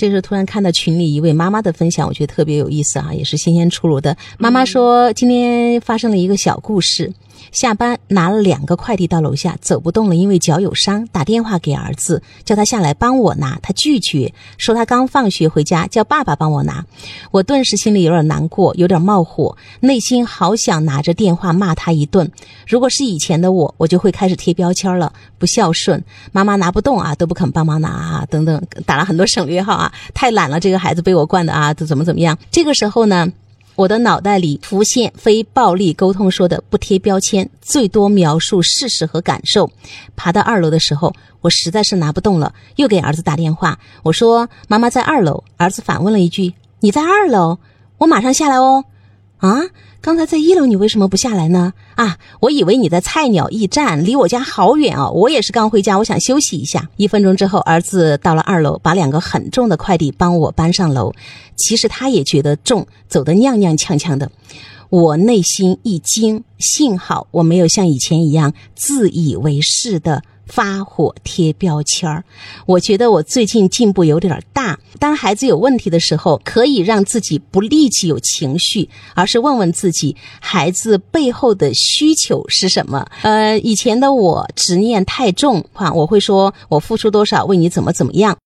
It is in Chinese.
这时候突然看到群里一位妈妈的分享，我觉得特别有意思啊，也是新鲜出炉的。妈妈说，今天发生了一个小故事。下班拿了两个快递到楼下，走不动了，因为脚有伤，打电话给儿子，叫他下来帮我拿，他拒绝，说他刚放学回家，叫爸爸帮我拿。我顿时心里有点难过，有点冒火，内心好想拿着电话骂他一顿。如果是以前的我，我就会开始贴标签了，不孝顺，妈妈拿不动啊，都不肯帮忙拿啊，等等，打了很多省略号啊，太懒了，这个孩子被我惯的啊，都怎么怎么样？这个时候呢？我的脑袋里浮现非暴力沟通说的不贴标签，最多描述事实和感受。爬到二楼的时候，我实在是拿不动了，又给儿子打电话，我说：“妈妈在二楼。”儿子反问了一句：“你在二楼？我马上下来哦。”啊。刚才在一楼，你为什么不下来呢？啊，我以为你在菜鸟驿站，离我家好远哦。我也是刚回家，我想休息一下。一分钟之后，儿子到了二楼，把两个很重的快递帮我搬上楼。其实他也觉得重，走得踉踉跄跄的。我内心一惊，幸好我没有像以前一样自以为是的。发火贴标签儿，我觉得我最近进步有点大。当孩子有问题的时候，可以让自己不立即有情绪，而是问问自己，孩子背后的需求是什么？呃，以前的我执念太重，哈，我会说我付出多少为你怎么怎么样。